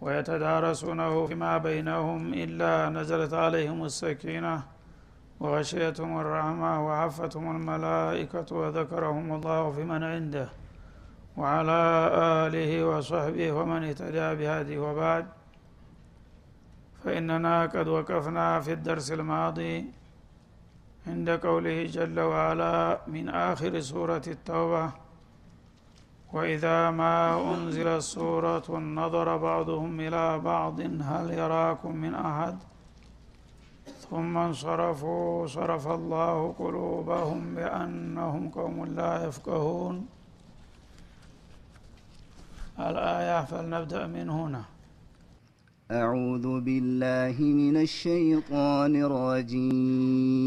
ويتدارسونه فيما بينهم إلا نزلت عليهم السكينة وغشيتهم الرحمة وعفتهم الملائكة وذكرهم الله في من عنده وعلى آله وصحبه ومن اهتدى بهذه وبعد. فإننا قد وقفنا في الدرس الماضي عند قوله جل وعلا من آخر سورة التوبة وإذا ما أنزلت سورة نظر بعضهم إلى بعض هل يراكم من أحد؟ ثم انصرفوا صرف الله قلوبهم بأنهم قوم لا يفقهون. الآية فلنبدأ من هنا. أعوذ بالله من الشيطان الرجيم.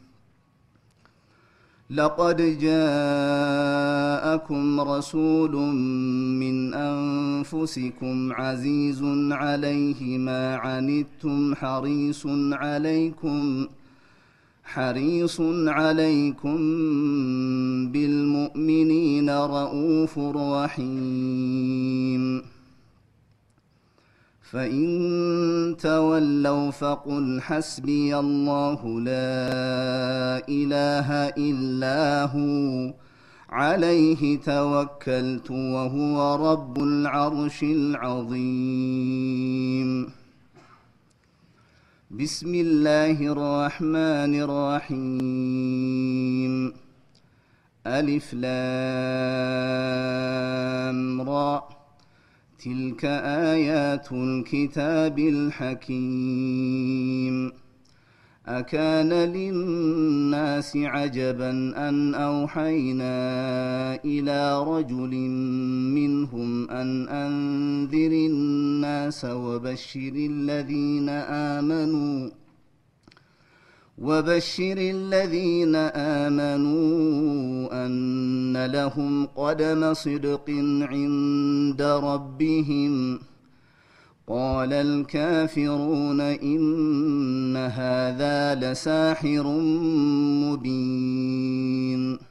لقد جاءكم رسول من أنفسكم عزيز عليه ما عنتم حريص عليكم حريص عليكم بالمؤمنين رؤوف رحيم. فان تولوا فقل حسبي الله لا اله الا هو عليه توكلت وهو رب العرش العظيم. بسم الله الرحمن الرحيم. ألف لام را تلك ايات الكتاب الحكيم اكان للناس عجبا ان اوحينا إلى رجل منهم ان انذر الناس وبشر الذين امنوا وبشر الذين آمنوا أن لهم قدم صدق عند ربهم. قال الكافرون إن هذا لساحر مبين.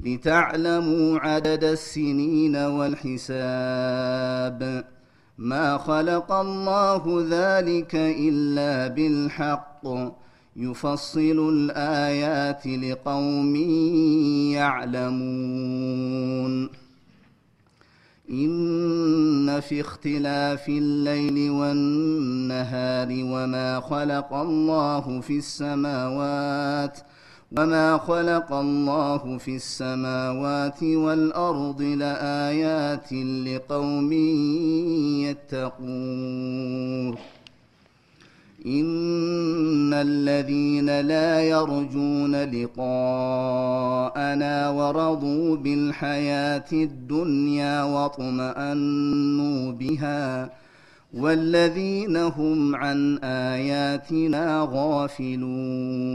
لتعلموا عدد السنين والحساب. ما خلق الله ذلك إلا بالحق. يفصل الآيات لقوم يعلمون. إن في اختلاف الليل والنهار وما خلق الله في السماوات وما خلق الله في السماوات والأرض لآيات لقوم يتقون إن الذين لا يرجون لقاءنا ورضوا بالحياة الدنيا واطمأنوا بها والذين هم عن آياتنا غافلون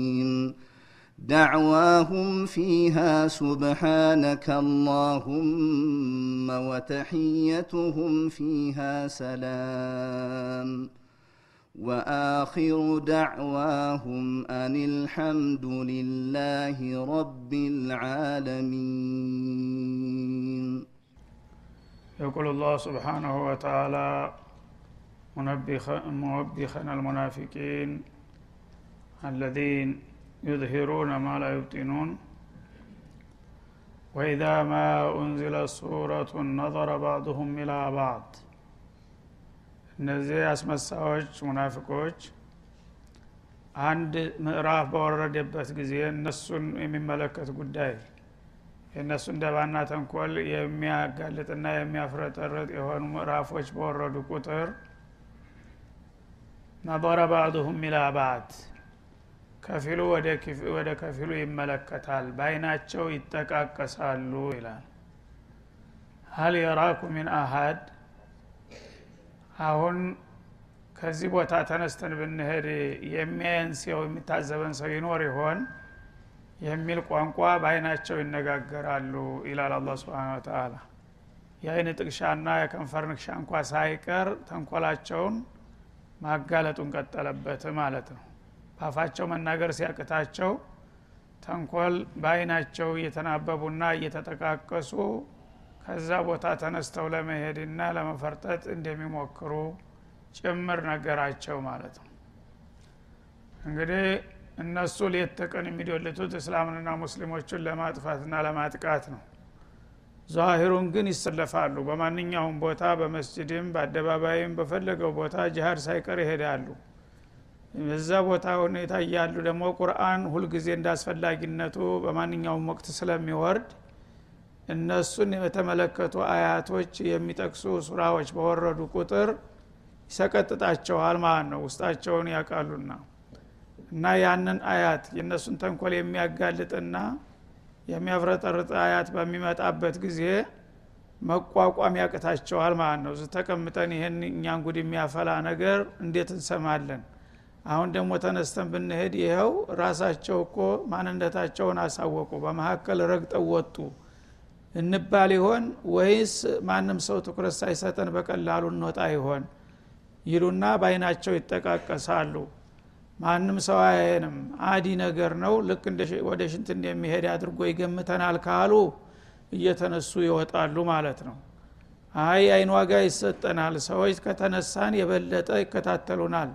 دعواهم فيها سبحانك اللهم وتحيتهم فيها سلام. وآخر دعواهم أن الحمد لله رب العالمين. يقول الله سبحانه وتعالى موبخا المنافقين الذين يظهرون ما لا يبطنون. وإذا ما أنزلت سورة نظر بعضهم إلى بعض. እነዚህ አስመሳዎች ሙናፍቆች አንድ ምዕራፍ በወረደበት ጊዜ እነሱን የሚመለከት ጉዳይ የእነሱን ደባና ተንኮል የሚያጋልጥና የሚያፍረጠርጥ የሆኑ ምዕራፎች በወረዱ ቁጥር ነበረ ባዕዱሁም ኢላ ባዕድ ከፊሉ ወደ ከፊሉ ይመለከታል። በአይናቸው ይጠቃቀሳሉ ይላል። ሀል የራኩ ሚን አሀድ አሁን ከዚህ ቦታ ተነስተን ብንሄድ የሚያየን ሰው የሚታዘበን ሰው ይኖር ይሆን የሚል ቋንቋ በአይናቸው ይነጋገራሉ ይላል አላ ስብን ተላ የአይን ጥቅሻና የከንፈር ንክሻ እንኳ ሳይቀር ተንኮላቸውን ማጋለጡን ቀጠለበት ማለት ነው በአፋቸው መናገር ሲያቅታቸው ተንኮል በአይናቸው እየተናበቡና እየተጠቃቀሱ ከዛ ቦታ ተነስተው ለመሄድና ለመፈርጠጥ እንደሚሞክሩ ጭምር ነገራቸው ማለት ነው። እንግዲህ እነሱ ሌት ተቀን የሚዶልቱት እስላምንና ሙስሊሞችን ለማጥፋትና ለማጥቃት ነው። ዛሂሩን ግን ይሰለፋሉ። በማንኛውም ቦታ በመስጅድም በአደባባይም በፈለገው ቦታ ጅሃድ ሳይቀር ይሄዳሉ በዛ ቦታ ሁኔታ እያሉ ደግሞ ቁርአን ሁልጊዜ እንዳስፈላጊነቱ በማንኛውም ወቅት ስለሚወርድ እነሱን የተመለከቱ አያቶች የሚጠቅሱ ሱራዎች በወረዱ ቁጥር ይሰቀጥጣቸዋል ማለት ነው ውስጣቸውን ያውቃሉና እና ያንን አያት የእነሱን ተንኮል የሚያጋልጥና የሚያፍረጠርጥ አያት በሚመጣበት ጊዜ መቋቋም ያቅታቸዋል ማለት ነው። ተቀምጠን ይህን እኛን ጉድ የሚያፈላ ነገር እንዴት እንሰማለን አሁን ደግሞ ተነስተን ብንሄድ ይኸው ራሳቸው እኮ ማንነታቸውን አሳወቁ። በመካከል ረግጠው ወጡ። እንባል ይሆን ወይስ ማንም ሰው ትኩረት ሳይሰጠን በቀላሉ እንወጣ ይሆን? ይሉና በአይናቸው ይጠቃቀሳሉ። ማንም ሰው አያየንም። አዲ ነገር ነው። ልክ ወደ ሽንት እንደሚሄድ አድርጎ ይገምተናል ካሉ እየተነሱ ይወጣሉ ማለት ነው። አይ አይን ዋጋ ይሰጠናል። ሰዎች ከተነሳን የበለጠ ይከታተሉናል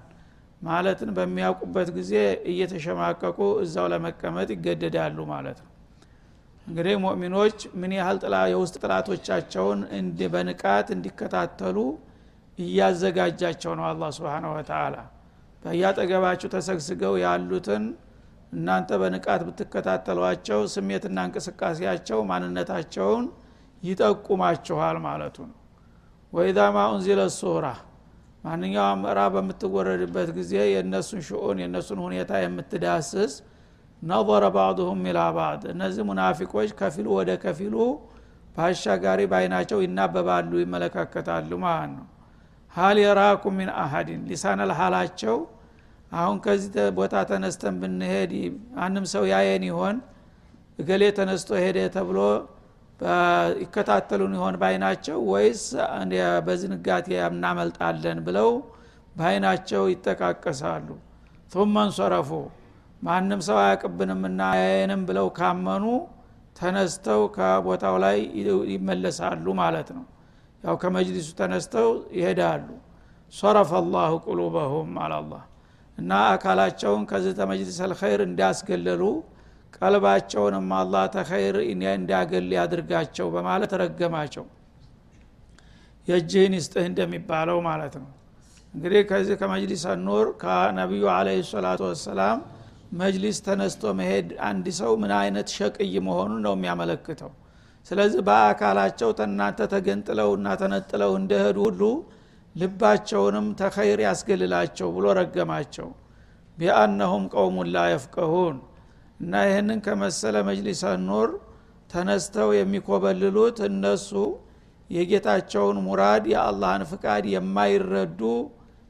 ማለትን በሚያውቁበት ጊዜ እየተሸማቀቁ እዛው ለመቀመጥ ይገደዳሉ ማለት ነው። እንግዲህ ሙእሚኖች ምን ያህል ጥላ የውስጥ ጥላቶቻቸውን በንቃት እንዲከታተሉ እያዘጋጃቸው ነው አላ ስብን ወተላ በያጠገባችሁ ተሰግስገው ያሉትን እናንተ በንቃት ብትከታተሏቸው ስሜትና እንቅስቃሴያቸው ማንነታቸውን ይጠቁማችኋል ማለቱ ነው። ወኢዛ ማ ኡንዚለ ሱራ ማንኛውም ምዕራብ በምትወረድበት ጊዜ የእነሱን ሽኡን የእነሱን ሁኔታ የምትዳስስ ነظረ ባዕضሁም ኢላ ባዕድ። እነዚህ ሙናፊቆች ከፊሉ ወደ ከፊሉ በአሻጋሪ በአይናቸው ይናበባሉ ይመለካከታሉ ማለት ነው። ሀል የራኩም ሚን አሀድን ሊሳነል ሀላቸው አሁን ከዚህ ቦታ ተነስተን ብንሄድ አንንም ሰው ያየን ይሆን? እገሌ ተነስቶ ሄደ ተብሎ ይከታተሉን ይሆን ባይናቸው ወይስ በዝንጋቴ እናመልጣለን ብለው በአይናቸው ይጠቃቀሳሉ? ቱመ እንሶረፉ ማንም ሰው አያቅብንምና ያየንም ብለው ካመኑ ተነስተው ከቦታው ላይ ይመለሳሉ ማለት ነው። ያው ከመጅሊሱ ተነስተው ይሄዳሉ። ሶረፈ አላሁ ቁሉበሁም አላላህ። እና አካላቸውን ከዚህ ተመጅሊስ አልኸይር እንዲያስገለሉ ቀልባቸውንም አላህ ተኸይር እንዲያገል ያድርጋቸው በማለት ረገማቸው። የእጅህን ይስጥህ እንደሚባለው ማለት ነው። እንግዲህ ከዚህ ከመጅሊስ ኑር ከነቢዩ አለ ሰላቱ ወሰላም መጅሊስ ተነስቶ መሄድ አንድ ሰው ምን አይነት ሸቅይ መሆኑን ነው የሚያመለክተው። ስለዚህ በአካላቸው ተናንተ ተገንጥለውና ተነጥለው እንደሄዱ ሁሉ ልባቸውንም ተኸይር ያስገልላቸው ብሎ ረገማቸው። ቢአነሁም ቀውሙን ላ የፍቀሁን እና ይህንን ከመሰለ መጅሊስ ኑር ተነስተው የሚኮበልሉት እነሱ የጌታቸውን ሙራድ የአላህን ፍቃድ የማይረዱ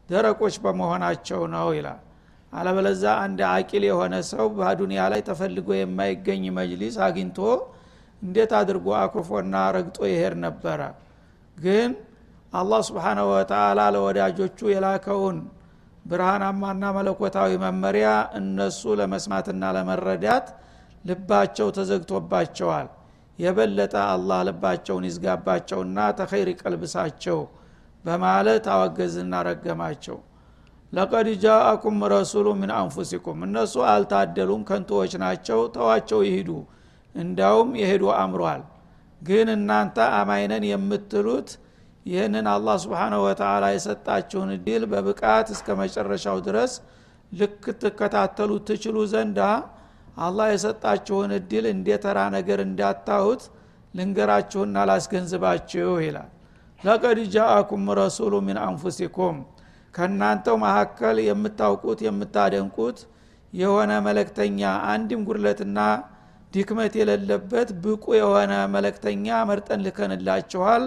ደረቆች በመሆናቸው ነው ይላል። አለበለዛ አንድ አቂል የሆነ ሰው በዱንያ ላይ ተፈልጎ የማይገኝ መጅሊስ አግኝቶ እንዴት አድርጎ አኩርፎና ረግጦ ይሄድ ነበረ? ግን አላህ ስብሓናሁ ወተላ ለወዳጆቹ የላከውን ብርሃናማና መለኮታዊ መመሪያ እነሱ ለመስማትና ለመረዳት ልባቸው ተዘግቶባቸዋል። የበለጠ አላህ ልባቸውን ይዝጋባቸውና ተኸይር ይቀልብሳቸው በማለት አወገዝና ረገማቸው። ለቀድ ጃአኩም ረሱሉ ምን አንፉሲኩም እነሱ አልታደሉም ከንቶዎች ናቸው ተዋቸው ይሂዱ እንዳውም የሄዱ አምሯል። ግን እናንተ አማይነን የምትሉት ይህንን አላህ ስብሓንሁ ወተላ የሰጣችሁን እድል በብቃት እስከ መጨረሻው ድረስ ልክ ትከታተሉ ትችሉ ዘንዳ አላህ የሰጣችሁን እድል እንደ ተራ ነገር እንዳታሁት ልንገራችሁና ላስገንዝባችሁ ይላል። ለቀድ ጃአኩም ረሱሉ ሚን አንፉሲኩም ከእናንተው መካከል የምታውቁት የምታደንቁት የሆነ መለክተኛ አንድም ጉድለትና ድክመት የሌለበት ብቁ የሆነ መለክተኛ መርጠን ልከንላችኋል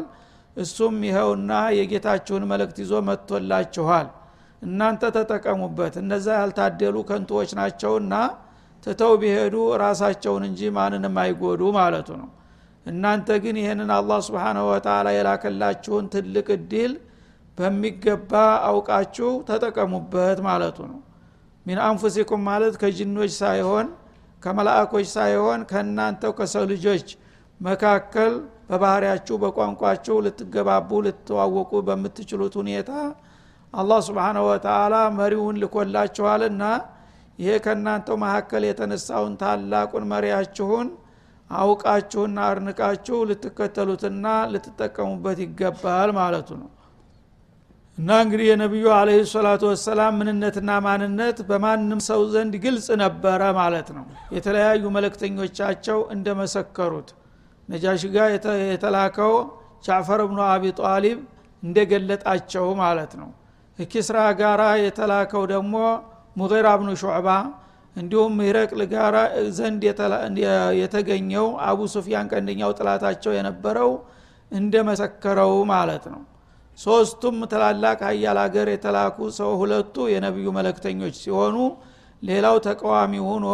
እሱም ይኸውና የጌታችሁን መልእክት ይዞ መጥቶላችኋል። እናንተ ተጠቀሙበት። እነዛ ያልታደሉ ከንቶዎች ናቸውና ትተው ቢሄዱ ራሳቸውን እንጂ ማንንም አይጎዱ ማለቱ ነው። እናንተ ግን ይህንን አላህ ስብሓንሁ ወተላ የላከላችሁን ትልቅ እድል በሚገባ አውቃችሁ ተጠቀሙበት ማለቱ ነው። ሚን አንፉሲኩም ማለት ከጅኖች ሳይሆን ከመላእኮች ሳይሆን ከእናንተው ከሰው ልጆች መካከል በባህሪያችሁ በቋንቋችሁ ልትገባቡ ልትተዋወቁ በምትችሉት ሁኔታ አላህ ስብሓንሁ ወተላ መሪውን ልኮላችኋልና ይሄ ከእናንተው መካከል የተነሳውን ታላቁን መሪያችሁን አውቃችሁና አርንቃችሁ ልትከተሉትና ልትጠቀሙበት ይገባል ማለቱ ነው። እና እንግዲህ የነቢዩ አለህ ሰላቱ ወሰላም ምንነትና ማንነት በማንም ሰው ዘንድ ግልጽ ነበረ ማለት ነው። የተለያዩ መለክተኞቻቸው እንደመሰከሩት ነጃሽ ጋር የተላከው ጃዕፈር ብኑ አቢ ጣሊብ እንደገለጣቸው ማለት ነው። ኪስራ ጋራ የተላከው ደግሞ ሙራ ብኑ ሹዕባ እንዲሁም ሂረቅል ጋራ ዘንድ የተገኘው አቡ ሱፊያን ቀንደኛው ጥላታቸው የነበረው እንደመሰከረው ማለት ነው። ሶስቱም ትላላቅ ሀያል ሀገር የተላኩ ሰው ሁለቱ የነቢዩ መለክተኞች ሲሆኑ ሌላው ተቃዋሚ ሆኖ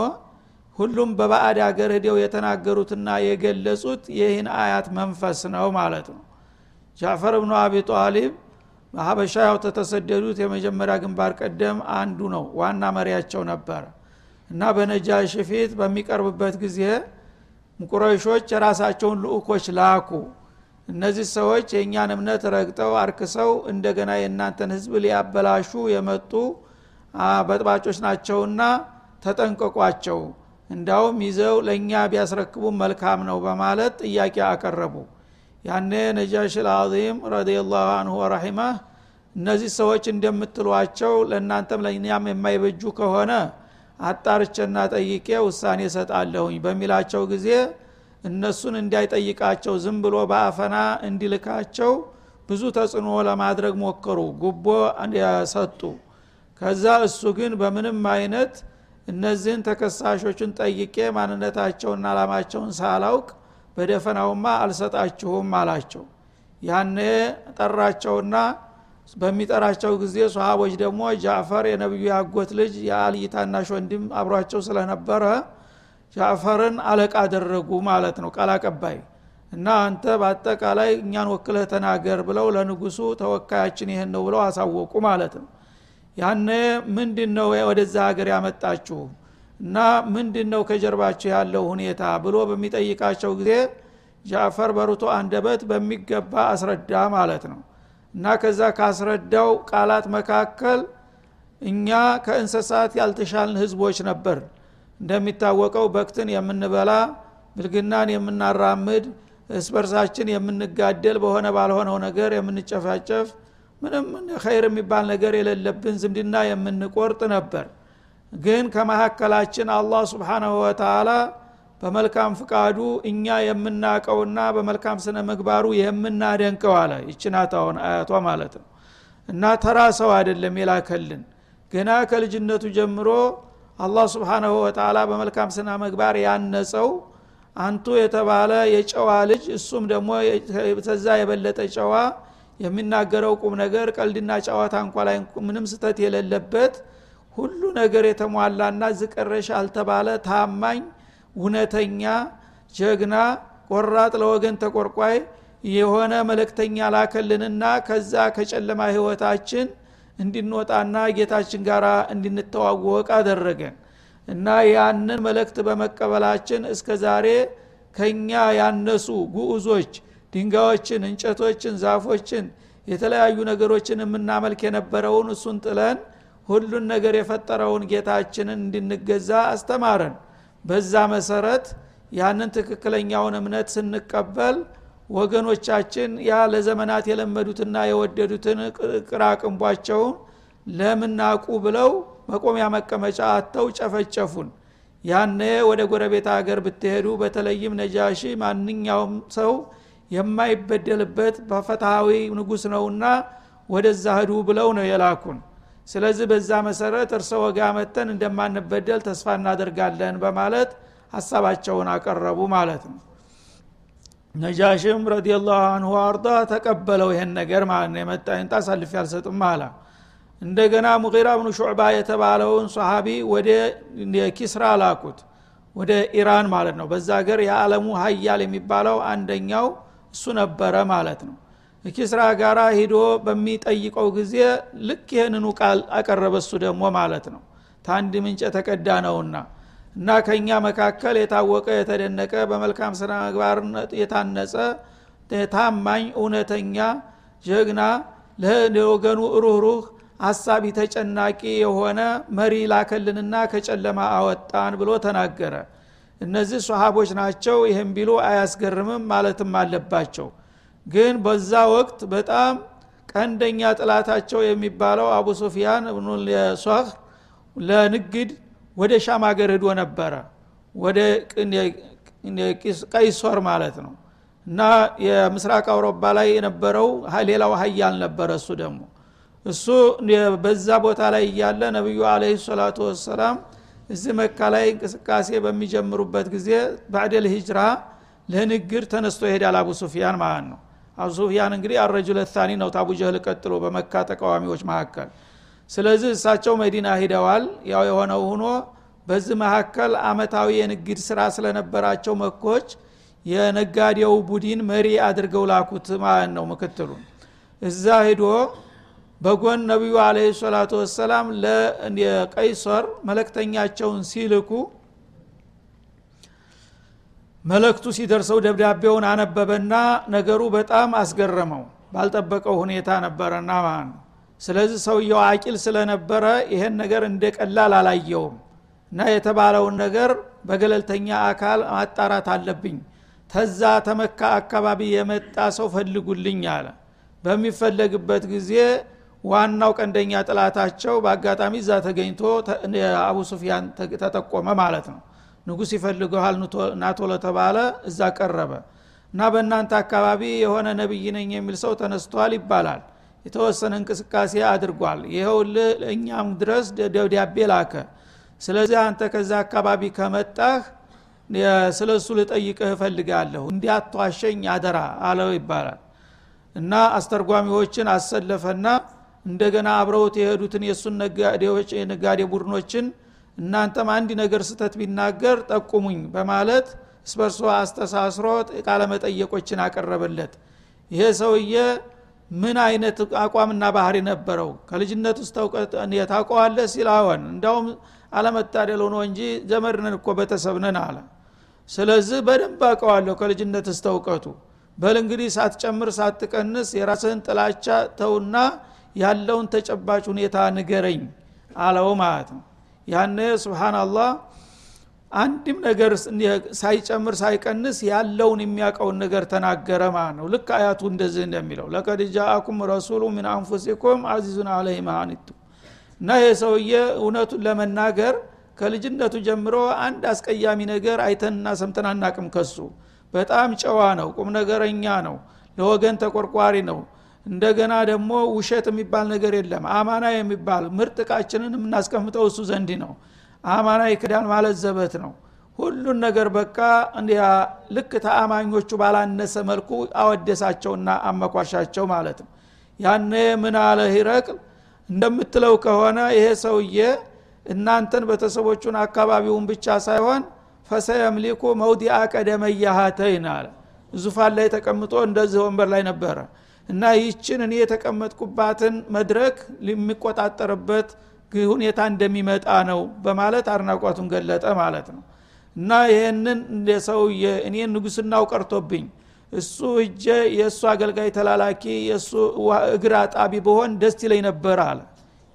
ሁሉም በባዕድ ሀገር ሂደው የተናገሩትና የገለጹት ይህን አያት መንፈስ ነው ማለት ነው። ጃፈር ብኑ አቢ ጣሊብ በሀበሻ ያው ተተሰደዱት። የመጀመሪያ ግንባር ቀደም አንዱ ነው ዋና መሪያቸው ነበረ። እና በነጃሽ ፊት በሚቀርብበት ጊዜ ቁረይሾች የራሳቸውን ልኡኮች ላኩ። እነዚህ ሰዎች የእኛን እምነት ረግጠው አርክሰው እንደገና የእናንተን ህዝብ ሊያበላሹ የመጡ በጥባጮች ናቸውና ተጠንቀቋቸው እንዳውም ይዘው ለእኛ ቢያስረክቡ መልካም ነው በማለት ጥያቄ አቀረቡ። ያኔ ነጃሽ ልአዚም ረዲላሁ አንሁ ወረሒማህ እነዚህ ሰዎች እንደምትሏቸው ለእናንተም ለእኛም የማይበጁ ከሆነ አጣርቼና ጠይቄ ውሳኔ ሰጣለሁኝ በሚላቸው ጊዜ እነሱን እንዳይጠይቃቸው ዝም ብሎ በአፈና እንዲልካቸው ብዙ ተጽዕኖ ለማድረግ ሞከሩ ጉቦ ሰጡ። ከዛ እሱ ግን በምንም አይነት እነዚህን ተከሳሾችን ጠይቄ ማንነታቸውና አላማቸውን ሳላውቅ በደፈናውማ አልሰጣችሁም አላቸው። ያኔ ጠራቸውና በሚጠራቸው ጊዜ ሰሃቦች ደግሞ ጃዕፈር የነቢዩ ያጎት ልጅ የአልይ ወንድም አብሯቸው ስለነበረ ጃዕፈርን አለቃ አደረጉ ማለት ነው ቃል አቀባይ። እና አንተ በአጠቃላይ እኛን ወክለህ ተናገር ብለው ለንጉሱ ተወካያችን ይህን ነው ብለው አሳወቁ ማለት ነው ያነ ምንድን ነው ወደዛ ሀገር ያመጣችሁ? እና ምንድን ነው ከጀርባችሁ ያለው ሁኔታ? ብሎ በሚጠይቃቸው ጊዜ ጃዕፈር በርቶ አንደበት በሚገባ አስረዳ ማለት ነው። እና ከዛ ካስረዳው ቃላት መካከል እኛ ከእንስሳት ያልተሻልን ህዝቦች ነበር። እንደሚታወቀው በክትን የምንበላ ብልግናን የምናራምድ እስበርሳችን የምንጋደል በሆነ ባልሆነው ነገር የምንጨፋጨፍ ምንም ኸይር የሚባል ነገር የሌለብን ዝምድና የምንቆርጥ ነበር። ግን ከመካከላችን አላህ ስብሓናሁ ወተላ በመልካም ፍቃዱ እኛ የምናቀውና በመልካም ስነ ምግባሩ የምናደንቀው አለ። ይችናታውን አያቷ ማለት ነው። እና ተራ ሰው አይደለም የላከልን። ገና ከልጅነቱ ጀምሮ አላህ ስብሓናሁ ወተላ በመልካም ስነ ምግባር ያነጸው አንቱ የተባለ የጨዋ ልጅ እሱም ደግሞ ተዛ የበለጠ ጨዋ የሚናገረው ቁም ነገር ቀልድና ጨዋታ እንኳ ላይ ምንም ስተት የሌለበት ሁሉ ነገር የተሟላና ዝቀረሽ አልተባለ ታማኝ እውነተኛ ጀግና ቆራጥ ለወገን ተቆርቋይ የሆነ መለክተኛ ላከልንና ከዛ ከጨለማ ህይወታችን እንድንወጣና ጌታችን ጋር እንድንተዋወቅ አደረገን። እና ያንን መልእክት በመቀበላችን እስከ ዛሬ ከኛ ያነሱ ጉዑዞች ድንጋዮችን እንጨቶችን ዛፎችን የተለያዩ ነገሮችን የምናመልክ የነበረውን እሱን ጥለን ሁሉን ነገር የፈጠረውን ጌታችንን እንድንገዛ አስተማረን። በዛ መሰረት ያንን ትክክለኛውን እምነት ስንቀበል ወገኖቻችን ያ ለዘመናት የለመዱትና የወደዱትን ቅራቅንቧቸውን ለምናቁ ብለው መቆሚያ መቀመጫ አተው ጨፈጨፉን። ያነ ወደ ጎረቤት ሀገር ብትሄዱ በተለይም ነጃሺ ማንኛውም ሰው የማይበደልበት በፈትሃዊ ንጉስ ነውና ወደዛ ህዱ ብለው ነው የላኩን። ስለዚህ በዛ መሰረት እርሰ ወጋ መተን እንደማንበደል ተስፋ እናደርጋለን በማለት ሀሳባቸውን አቀረቡ ማለት ነው። ነጃሽም ረዲላሁ አንሁ አርዳ ተቀበለው ይሄን ነገር ማለት ነው። የመጣ ይንጣ አሳልፍ ያልሰጥም አላ እንደገና ሙቂራ ብኑ ሹዕባ የተባለውን ሰሃቢ ወደ ኪስራ ላኩት። ወደ ኢራን ማለት ነው። በዛ ሀገር የዓለሙ ሀያል የሚባለው አንደኛው እሱ ነበረ ማለት ነው። ኪስራ ጋራ ሂዶ በሚጠይቀው ጊዜ ልክ ይህንኑ ቃል አቀረበ እሱ ደግሞ ማለት ነው። ታንድ ምንጭ የተቀዳ ነውና እና ከኛ መካከል የታወቀ የተደነቀ በመልካም ስነ ምግባርነት የታነጸ ታማኝ እውነተኛ ጀግና ለወገኑ ሩህሩህ አሳቢ ተጨናቂ የሆነ መሪ ላከልንና ከጨለማ አወጣን ብሎ ተናገረ እነዚህ ሰሃቦች ናቸው ይህም ቢሉ አያስገርምም ማለትም አለባቸው። ግን በዛ ወቅት በጣም ቀንደኛ ጥላታቸው የሚባለው አቡ ሱፊያን ሶህ ለንግድ ወደ ሻም ሀገር ሂዶ ነበረ ወደ ቀይሶር ማለት ነው። እና የምስራቅ አውሮፓ ላይ የነበረው ሌላው ሀያል ነበረ እሱ ደግሞ። እሱ በዛ ቦታ ላይ እያለ ነቢዩ አለህ ሰላቱ ወሰላም እዚህ መካ ላይ እንቅስቃሴ በሚጀምሩበት ጊዜ ባዕደል ሂጅራ ለንግድ ተነስቶ ይሄዳል አቡ ሱፊያን ማለት ነው። አቡ ሱፊያን እንግዲህ አረጁለ ታኒ ነው ታቡ ቀጥሎ በመካ ተቃዋሚዎች መካከል። ስለዚህ እሳቸው መዲና ሂደዋል። ያው የሆነው ሆኖ በዚህ መካከል አመታዊ የንግድ ስራ ስለነበራቸው መኮች የነጋዴው ቡድን መሪ አድርገው ላኩት ማለት ነው ምክትሉን። እዛ ሂዶ በጎን ነቢዩ አለ ሰላቱ ወሰላም ለቀይሰር መለክተኛቸውን ሲልኩ መለክቱ ሲደርሰው ደብዳቤውን አነበበና ነገሩ በጣም አስገረመው ባልጠበቀው ሁኔታ ነበረና ማለት ነው። ስለዚህ ሰውየው አቂል ስለነበረ ይሄን ነገር እንደ ቀላል አላየውም እና የተባለውን ነገር በገለልተኛ አካል ማጣራት አለብኝ። ተዛ ተመካ አካባቢ የመጣ ሰው ፈልጉልኝ አለ። በሚፈለግበት ጊዜ ዋናው ቀንደኛ ጥላታቸው በአጋጣሚ እዛ ተገኝቶ አቡ ሱፊያን ተጠቆመ ማለት ነው። ንጉስ ይፈልገሃል ናቶ ለተባለ እዛ ቀረበ። እና በእናንተ አካባቢ የሆነ ነቢይ ነኝ የሚል ሰው ተነስቷል ይባላል። የተወሰነ እንቅስቃሴ አድርጓል። ይኸው እኛም ድረስ ደብዳቤ ላከ። ስለዚህ አንተ ከዛ አካባቢ ከመጣህ ስለ እሱ ልጠይቅህ እፈልጋለሁ። እንዲያቷሸኝ አደራ አለው ይባላል። እና አስተርጓሚዎችን አሰለፈና እንደገና አብረውት የሄዱትን የእሱን ነጋዴዎች የነጋዴ ቡድኖችን እናንተም አንድ ነገር ስተት ቢናገር ጠቁሙኝ በማለት እስበርሶ አስተሳስሮ ቃለ መጠየቆችን አቀረበለት። ይሄ ሰውዬ ምን አይነት አቋምና ባህሪ ነበረው? ከልጅነት ውስጥ ታውቀዋለ ሲል አዎን እንዳውም አለመታደል ሆኖ እንጂ ዘመድነን እኮ ቤተሰብነን አለ። ስለዚህ በደንብ አውቀዋለሁ ከልጅነት እስተ እውቀቱ። በል እንግዲህ ሳትጨምር ሳትቀንስ የራስህን ጥላቻ ተውና ያለውን ተጨባጭ ሁኔታ ንገረኝ አለው ማለት ነው። ያነ ስብናላህ አንድም ነገር ሳይጨምር ሳይቀንስ ያለውን የሚያውቀውን ነገር ተናገረ ማለት ነው። ልክ አያቱ እንደዚህ እንደሚለው ለቀድ ጃአኩም ረሱሉ ምን አንፉሲኩም አዚዙን አለህ ማኒቱ እና ይህ ሰውዬ እውነቱን ለመናገር ከልጅነቱ ጀምሮ አንድ አስቀያሚ ነገር አይተንና ሰምተን አናቅም ከሱ። በጣም ጨዋ ነው ቁም ነገረኛ ነው ለወገን ተቆርቋሪ ነው እንደገና ደግሞ ውሸት የሚባል ነገር የለም። አማና የሚባል ምርጥ እቃችንን የምናስቀምጠው እሱ ዘንድ ነው። አማና ይክዳል ማለት ዘበት ነው። ሁሉን ነገር በቃ ልክ ተአማኞቹ ባላነሰ መልኩ አወደሳቸውና አመኳሻቸው ማለት ነው። ያነ ምን አለ ሂረቅል? እንደምትለው ከሆነ ይሄ ሰውዬ እናንተን ቤተሰቦቹን አካባቢውን ብቻ ሳይሆን ፈሰየምሊኩ መውዲአ ቀደመያሃተይን አለ። ዙፋን ላይ ተቀምጦ እንደዚህ ወንበር ላይ ነበረ እና ይችን እኔ የተቀመጥኩባትን መድረክ የሚቆጣጠርበት ሁኔታ እንደሚመጣ ነው በማለት አድናቆቱን ገለጠ ማለት ነው። እና ይህንን ሰውዬ እኔ ንጉስናው ቀርቶብኝ እሱ እጀ የእሱ አገልጋይ ተላላኪ የእሱ እግር አጣቢ በሆን ደስ ይለኝ ነበር አለ።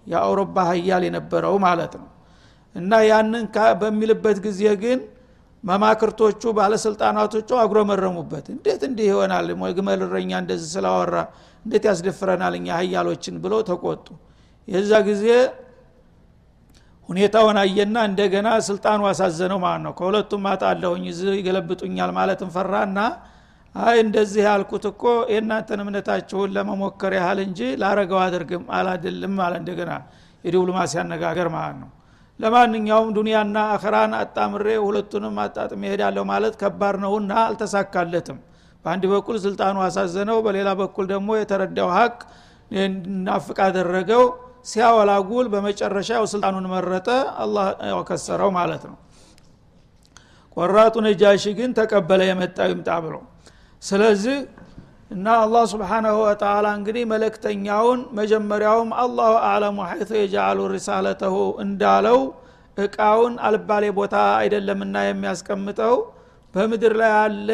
የአውሮፓ ሀያል የነበረው ማለት ነው። እና ያንን በሚልበት ጊዜ ግን መማክርቶቹ ባለስልጣናቶቹ አጉረመረሙበት። እንዴት እንዲህ ይሆናል? ግመል እረኛ እንደዚህ ስላወራ እንዴት ያስደፍረናል እኛ ሀያሎችን ብለው ተቆጡ። የዛ ጊዜ ሁኔታውን አየና እንደገና ስልጣኑ አሳዘነው ማለት ነው። ከሁለቱም አጣለሁኝ እዚህ ይገለብጡኛል ማለት እንፈራና አይ እንደዚህ ያልኩት እኮ የእናንተን እምነታችሁን ለመሞከር ያህል እንጂ ላረገው አድርግም አላድልም አለ እንደገና የዲፕሎማሲ አነጋገር ማለት ነው ለማንኛውም ዱንያና አኸራን አጣምሬ ሁለቱንም አጣጥም ይሄዳለሁ ማለት ከባድ ነውና አልተሳካለትም። በአንድ በኩል ስልጣኑ አሳዘነው በሌላ በኩል ደግሞ የተረዳው ሀቅ ናፍቅ አደረገው። ሲያወላጉል በመጨረሻ ስልጣኑን መረጠ አላህ ከሰረው ማለት ነው። ቆራጡ ነጃሺ ግን ተቀበለ የመጣው ይምጣ ብሎ። ስለዚህ እና አላህ ስብሓናሁ ወተላ እንግዲህ መለክተኛውን መጀመሪያውም አላሁ አዕለሙ ሐይቱ የጃአሉ ሪሳለተሁ እንዳለው እቃውን አልባሌ ቦታ አይደለምና የሚያስቀምጠው በምድር ላይ አለ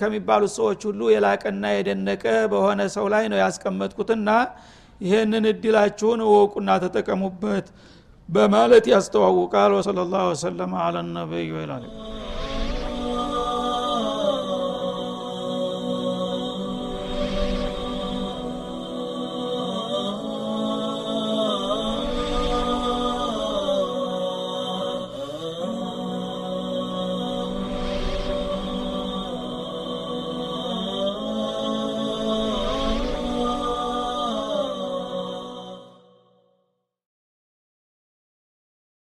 ከሚባሉት ሰዎች ሁሉ የላቀና የደነቀ በሆነ ሰው ላይ ነው ያስቀመጥኩትና ይህንን እድላችሁን እወቁና ተጠቀሙበት በማለት ያስተዋውቃል። ወሰለ ላሁ ወሰለማ አለ ነቢይ ይላል